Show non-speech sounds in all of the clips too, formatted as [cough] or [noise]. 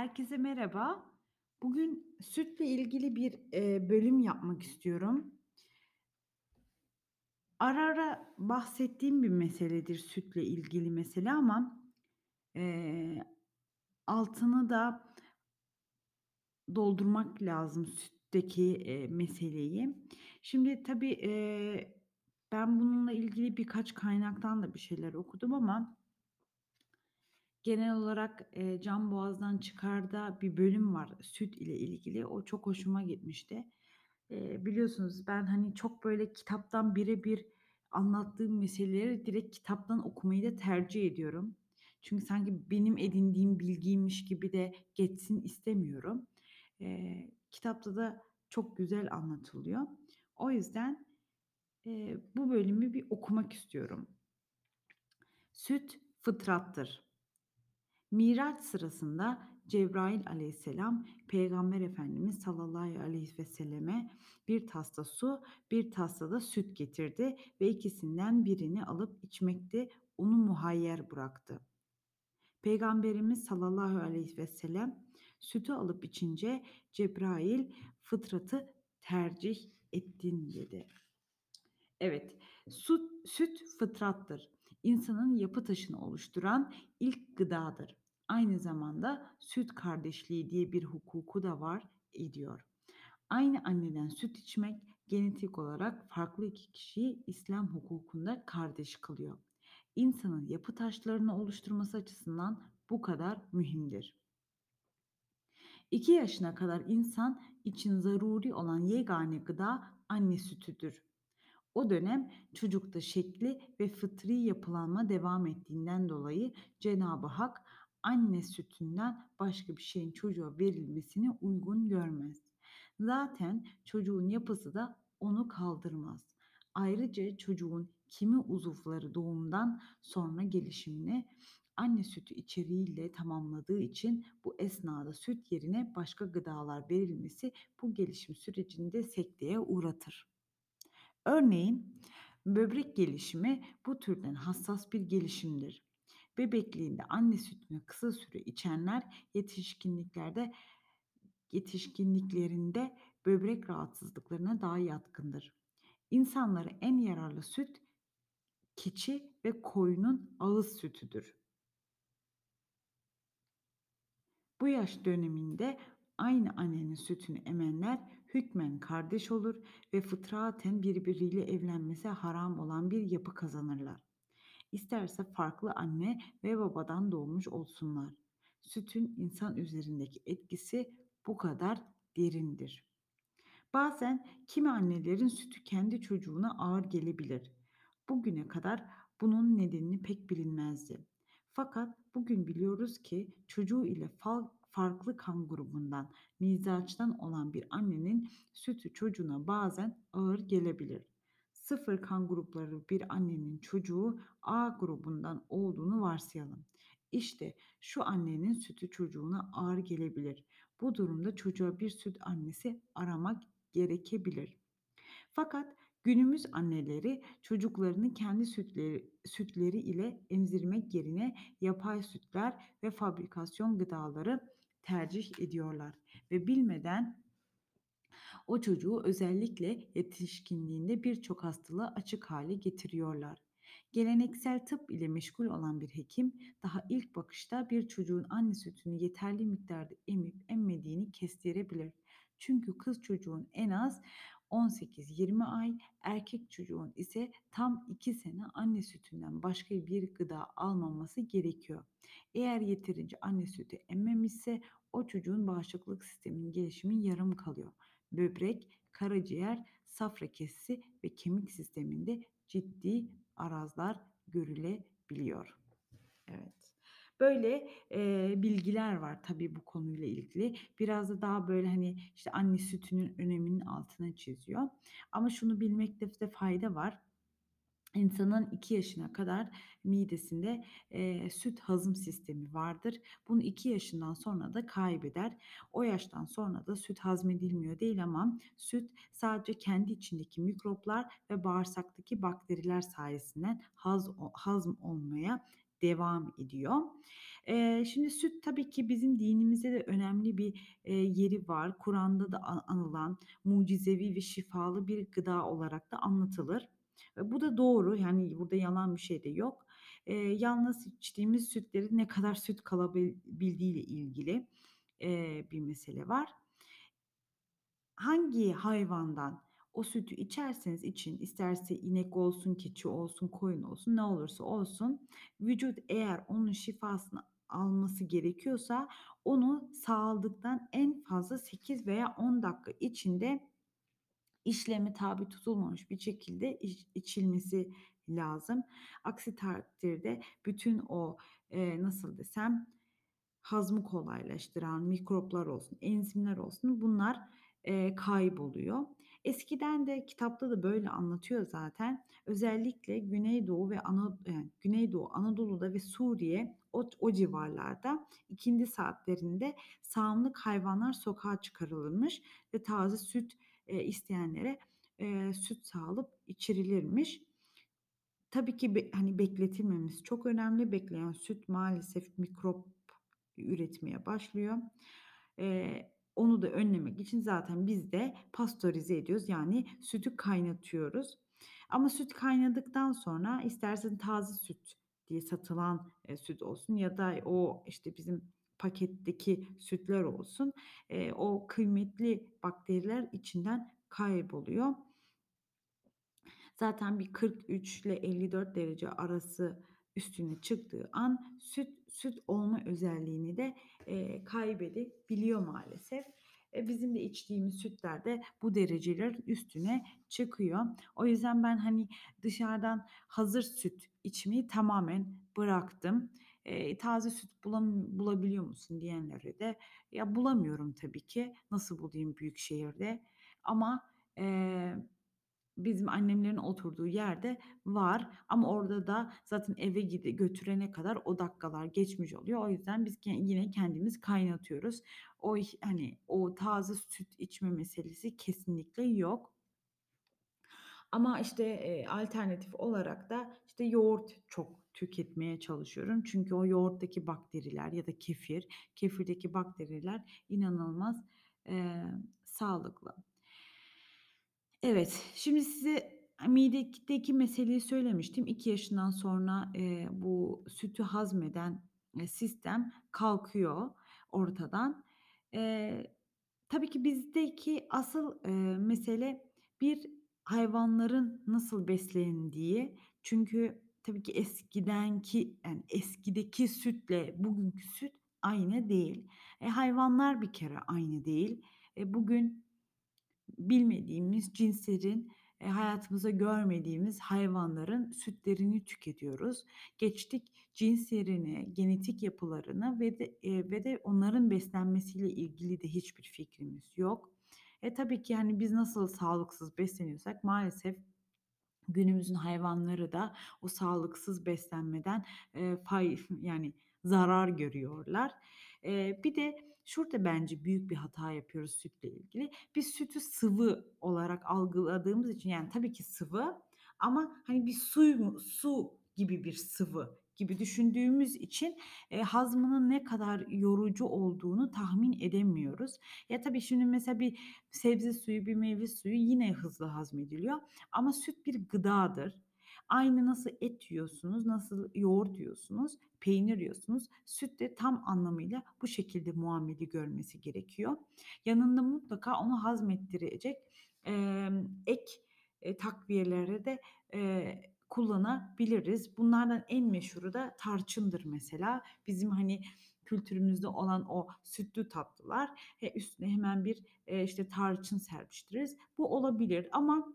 Herkese merhaba. Bugün sütle ilgili bir, eee, bölüm yapmak istiyorum. Ara ara bahsettiğim bir meseledir sütle ilgili mesele ama, eee, altını da doldurmak lazım sütteki, eee, meseleyi. Şimdi tabii, eee, ben bununla ilgili birkaç kaynaktan da bir şeyler okudum ama genel olarak, eee, Can Boğaz'dan Çıkar'da bir bölüm var süt ile ilgili. O çok hoşuma gitmişti. Eee, biliyorsunuz ben, hani, çok böyle kitaptan bire bir anlattığım meseleleri direkt kitaptan okumayı da tercih ediyorum. Çünkü sanki benim edindiğim bilgiymiş gibi de geçsin istemiyorum. Eee, kitapta da çok güzel anlatılıyor. O yüzden, eee, bu bölümü bir okumak istiyorum. Süt fıtrattır. Miraç sırasında Cebrail aleyhisselam Peygamber Efendimiz sallallahu aleyhi ve selleme bir tasla su, bir tasla da süt getirdi ve ikisinden birini alıp içmekte onu muhayyer bıraktı. Peygamberimiz sallallahu aleyhi ve sellem sütü alıp içince Cebrail fıtratı tercih ettin dedi. Evet, süt, süt fıtrattır. İnsanın yapı taşını oluşturan ilk gıdadır. Aynı zamanda süt kardeşliği diye bir hukuku da var ediyor. Aynı anneden süt içmek genetik olarak farklı iki kişiyi İslam hukukunda kardeş kılıyor. İnsanın yapı taşlarını oluşturması açısından bu kadar mühimdir. 2 yaşına kadar insan için zaruri olan yegane gıda anne sütüdür. O dönem çocukta şekli ve fıtri yapılanma devam ettiğinden dolayı Cenab-ı Hak anne sütünden başka bir şeyin çocuğa verilmesini uygun görmez. Zaten çocuğun yapısı da onu kaldırmaz. Ayrıca çocuğun kimi uzuvları doğumdan sonra gelişimini anne sütü içeriğiyle tamamladığı için bu esnada süt yerine başka gıdalar verilmesi bu gelişim sürecinde sekteye uğratır. Örneğin böbrek gelişimi bu türden hassas bir gelişimdir. Bebekliğinde anne sütünü kısa süre içenler yetişkinliklerde yetişkinliklerinde böbrek rahatsızlıklarına daha yatkındır. İnsanlara en yararlı süt keçi ve koyunun ağız sütüdür. Bu yaş döneminde aynı annenin sütünü emenler hükmen kardeş olur ve fıtraten birbiriyle evlenmesi haram olan bir yapı kazanırlar. İsterse farklı anne ve babadan doğmuş olsunlar. Sütün insan üzerindeki etkisi bu kadar derindir. Bazen kimi annelerin sütü kendi çocuğuna ağır gelebilir. Bugüne kadar bunun nedenini pek bilinmezdi. Fakat bugün biliyoruz ki çocuğu ile farklı kan grubundan, mizaçtan olan bir annenin sütü çocuğuna bazen ağır gelebilir. Sıfır kan grupları bir annenin çocuğu A grubundan olduğunu varsayalım. İşte şu annenin sütü çocuğuna ağır gelebilir. Bu durumda çocuğa bir süt annesi aramak gerekebilir. Fakat Günümüz anneleri çocuklarını kendi sütleri, sütleri ile emzirmek yerine yapay sütler ve fabrikasyon gıdaları tercih ediyorlar ve bilmeden o çocuğu özellikle yetişkinliğinde birçok hastalığa açık hale getiriyorlar. Geleneksel tıp ile meşgul olan bir hekim daha ilk bakışta bir çocuğun anne sütünü yeterli miktarda emip emmediğini kestirebilir. Çünkü kız çocuğun en az 18-20 ay, erkek çocuğun ise tam 2 sene anne sütünden başka bir gıda almaması gerekiyor. Eğer yeterince anne sütü emmemişse o çocuğun bağışıklık sisteminin gelişimi yarım kalıyor. Böbrek, karaciğer, safra kesisi ve kemik sisteminde ciddi arazlar görülebiliyor. Evet. Böyle, eee, bilgiler var tabii bu konuyla ilgili. Biraz da daha böyle, hani, işte, anne sütünün öneminin altına çiziyor. Ama şunu bilmekte de fayda var. İnsanın 2 yaşına kadar midesinde, eee, süt hazım sistemi vardır. Bunu 2 yaşından sonra da kaybeder. O yaştan sonra da süt hazmedilmiyor değil ama süt sadece kendi içindeki mikroplar ve bağırsaktaki bakteriler sayesinden haz hazm olmaya devam ediyor. Eee, şimdi süt tabii ki bizim dinimizde de önemli bir, eee, yeri var. Kur'an'da da anılan mucizevi ve şifalı bir gıda olarak da anlatılır. Bu da doğru, yani burada yalan bir şey de yok. Eee, yalnız içtiğimiz sütlerin ne kadar süt kalabil bildiğiyle ilgili, eee, bir mesele var. Hangi hayvandan o sütü içerseniz için, isterse inek olsun, keçi olsun, koyun olsun, ne olursa olsun, vücut eğer onun şifasını alması gerekiyorsa onu sağladıktan en fazla 8 veya 10 dakika içinde işleme tabi tutulmamış bir şekilde iç içilmesi lazım. Aksi takdirde bütün o, eee, nasıl desem, hazmı kolaylaştıran mikroplar olsun, enzimler olsun bunlar, eee, kayboluyor. Eskiden de kitapta da böyle anlatıyor zaten. Özellikle Güneydoğu ve Ana eee, Güneydoğu Anadolu'da ve Suriye ot o civarlarda ikindi saatlerinde sağımlık hayvanlar sokağa çıkarılırmış ve taze süt, eee, isteyenlere, eee, süt sağılıp içirilirmiş. Tabii ki be hani, bekletilmemesi çok önemli. Bekleyen süt maalesef mikrop üretmeye başlıyor. Eee, onu da önlemek için zaten biz de pastörize ediyoruz, yani sütü kaynatıyoruz. Ama süt kaynadıktan sonra istersen taze süt diye satılan, eee, süt olsun ya da o, işte, bizim paketteki sütler olsun, eee, o kıymetli bakteriler içinden kayboluyor. Zaten bir 43 ile 54 derece arası üstüne çıktığı an süt, süt olma özelliğini de, eee, kaybedebiliyor maalesef. E, bizim de içtiğimiz sütler de bu derecelerin üstüne çıkıyor. O yüzden ben, hani, dışarıdan hazır süt içmeyi tamamen bıraktım. Eee, taze süt bulam bulabiliyor musun diyenlere de, ya bulamıyorum tabii ki. Nasıl bulayım büyük şehirde? Ama, eee Bizim annemlerin oturduğu yerde var ama orada da zaten eve gide götürene kadar o dakikalar geçmiş oluyor. O yüzden biz yine kendimiz kaynatıyoruz. O hani, o taze süt içme meselesi kesinlikle yok. Ama, işte, eee, alternatif olarak da, işte, yoğurt çok tüketmeye çalışıyorum. Çünkü o yoğurttaki bakteriler ya da kefir, kefirdeki bakteriler inanılmaz, eee, sağlıklı. Evet, şimdi size midedeki meseleyi söylemiştim. 2 yaşından sonra, eee, bu sütü hazmeden, sistem kalkıyor ortadan. Eee, tabii ki bizdeki asıl, eee, mesele bir hayvanların nasıl beslendiği. Çünkü tabii ki eskidenki, yani eskideki sütle bugünkü süt aynı değil. E, hayvanlar bir kere aynı değil. E, bugün bilmediğimiz cinslerin, eee, hayatımızda görmediğimiz hayvanların sütlerini tüketiyoruz. Geçtik cinslerini, genetik yapılarını ve de, eee, ve de onların beslenmesiyle ilgili de hiçbir fikrimiz yok. E, tabii ki, hani, biz nasıl sağlıksız besleniyorsak maalesef Günümüzün hayvanları da o sağlıksız beslenmeden, eee, fay [laughs] yani zarar görüyorlar. Eee, bir de şurada bence büyük bir hata yapıyoruz sütle ilgili. Biz sütü sıvı olarak algıladığımız için, yani tabii ki sıvı ama hani bir suy mu su gibi bir sıvı gibi düşündüğümüz için, eee, hazmının ne kadar yorucu olduğunu tahmin edemiyoruz. Ya, tabii şimdi mesela bir sebze suyu, bir meyve suyu yine hızlı hazmediliyor ama süt bir gıdadır. Aynı nasıl et yiyorsunuz, nasıl yoğurt yiyorsunuz, peynir yiyorsunuz, süt de tam anlamıyla bu şekilde muamele görmesi gerekiyor. Yanında mutlaka onu hazmettirecek, emm, ek, eee, takviyeleri de, eee, kullanabiliriz. Bunlardan en meşhuru da tarçındır mesela. Bizim, hani, kültürümüzde olan o sütlü tatlılar, e, üstüne hemen bir, eee, işte, tarçın serpiştiririz. Bu olabilir ama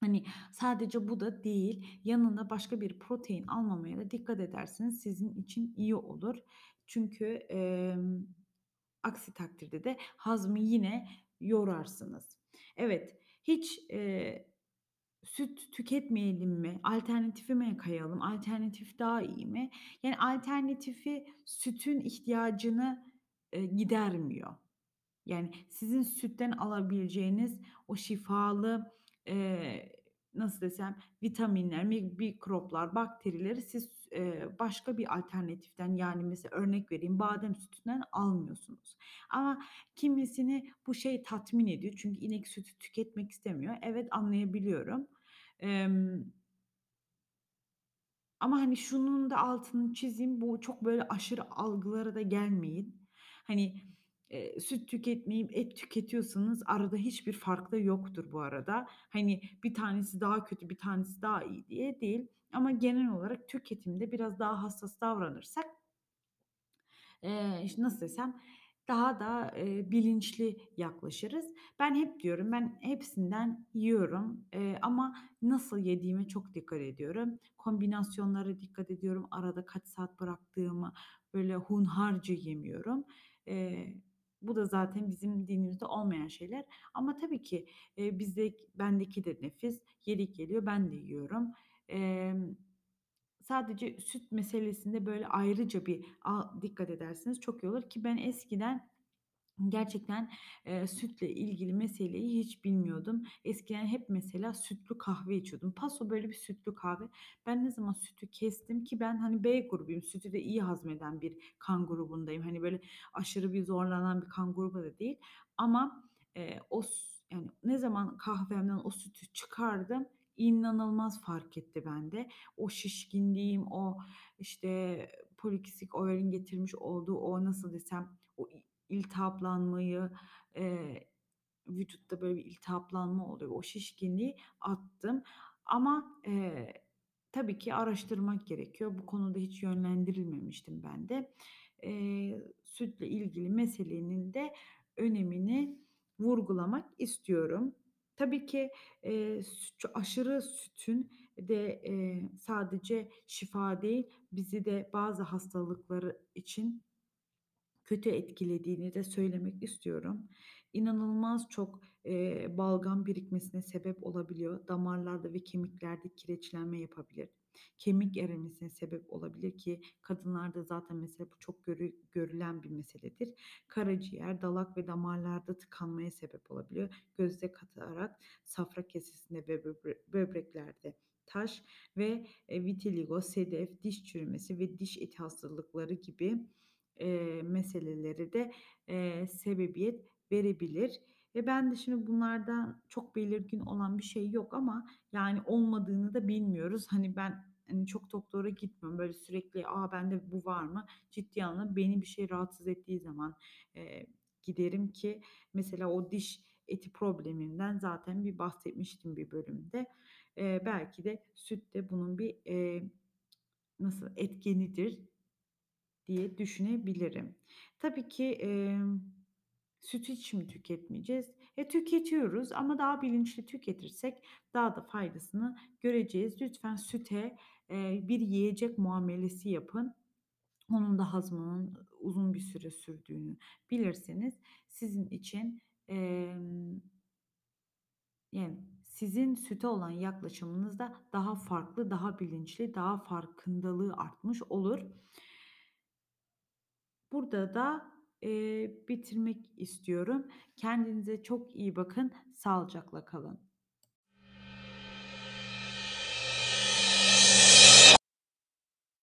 Hani, sadece bu da değil, yanında başka bir protein almamaya da dikkat ederseniz sizin için iyi olur. Çünkü, emm, aksi takdirde de hazmı yine yorarsınız. Evet, hiç, eee, süt tüketmeyelim mi, alternatife mi kayalım, alternatif daha iyi mi? Yani alternatifi sütün ihtiyacını, eee, gidermiyor. Yani, sizin sütten alabileceğiniz o şifalı, eee, nasıl desem, vitaminler, mi mikroplar, bakterileri siz, eee, başka bir alternatiften, yani, mesela örnek vereyim, badem sütünden almıyorsunuz. Ama kimisini bu şey tatmin ediyor çünkü inek sütü tüketmek istemiyor. Evet, anlayabiliyorum. Emm ama, hani, şunun da altını çizeyim, bu çok böyle aşırı algılara da gelmeyin. Hani, eee, süt tüketmeyip et tüketiyorsanız arada hiçbir fark da yoktur bu arada. Hani, bir tanesi daha kötü, bir tanesi daha iyi diye değil ama genel olarak tüketimde biraz daha hassas davranırsak Eee, nasıl desem, daha da, eee, bilinçli yaklaşırız. Ben hep diyorum, ben hepsinden yiyorum, eee, ama nasıl yediğime çok dikkat ediyorum. Kombinasyonlara dikkat ediyorum. Arada kaç saat bıraktığımı böyle hunharca yemiyorum. Eee, bu da zaten bizim dinimizde olmayan şeyler ama tabii ki, eee, bizde bendeki de nefis, yeri geliyor ben de yiyorum. Emm Sadece süt meselesinde böyle ayrıca bir dikkat ederseniz çok iyi olur ki ben eskiden Gerçekten, eee, sütle ilgili meseleyi hiç bilmiyordum. Eskiden hep mesela sütlü kahve içiyordum. Paso böyle bir sütlü kahve. Ben ne zaman sütü kestim ki ben, hani, B grubuyum, sütü de iyi hazmeden bir kan grubundayım. Hani, böyle aşırı bir zorlanan bir kan grubu da değil ama, eee, o yani, ne zaman kahvemden o sütü çıkardım, inanılmaz fark etti bende. O şişkinliğim, o, işte, polikistik overin getirmiş olduğu o, nasıl desem, o İltihaplanmayı, eee, vücutta böyle bir iltihaplanma oluyor. O şişkinliği attım ama, eee, tabii ki araştırmak gerekiyor. Bu konuda hiç yönlendirilmemiştim ben de. Eee, sütle ilgili meselenin de önemini vurgulamak istiyorum. Tabii ki, eee, süt aşırı sütün de, eee, sadece şifa değil, bizi de bazı hastalıkları için kötü etkilediğini de söylemek istiyorum. İnanılmaz çok, eee, balgam birikmesine sebep olabiliyor. Damarlarda ve kemiklerde kireçlenme yapabilir. Kemik erimesine sebep olabilir ki kadınlarda zaten mesela bu çok görü görülen bir meseledir. Karaciğer, dalak ve damarlarda tıkanmaya sebep olabiliyor. Gözde katarak, safra kesesinde ve böbre böbreklerde taş ve, eee, vitiligo, sedef, diş çürümesi ve diş eti hastalıkları gibi eee, meseleleri de, eee, sebebiyet verebilir. Ve ben de şimdi bunlardan çok belirgin olan bir şey yok ama yani olmadığını da bilmiyoruz. [laughs] Hani ben, hani, çok doktora gitmiyorum. Böyle sürekli, "A, bende bu var mı?" Ciddiye almıyorum. Beni bir şey rahatsız ettiği zaman, eee, giderim ki mesela o diş eti problemimden zaten bir bahsetmiştim bir bölümde. Eee, belki de süt de bunun bir, eee, nasıl etkenidir diye düşünebilirim. Tabii ki, emm, süt hiç mi tüketmeyeceğiz? E, tüketiyoruz ama daha bilinçli tüketirsek daha da faydasını göreceğiz. Lütfen süte, eee, bir yiyecek muamelesi yapın. Onun da hazmının uzun bir süre sürdüğünü bilirseniz sizin için, emm, yani, sizin süte olan yaklaşımınız da daha farklı, daha bilinçli, daha farkındalığı artmış olur. Burada da, eee, bitirmek istiyorum. Kendinize çok iyi bakın, sağlıcakla kalın.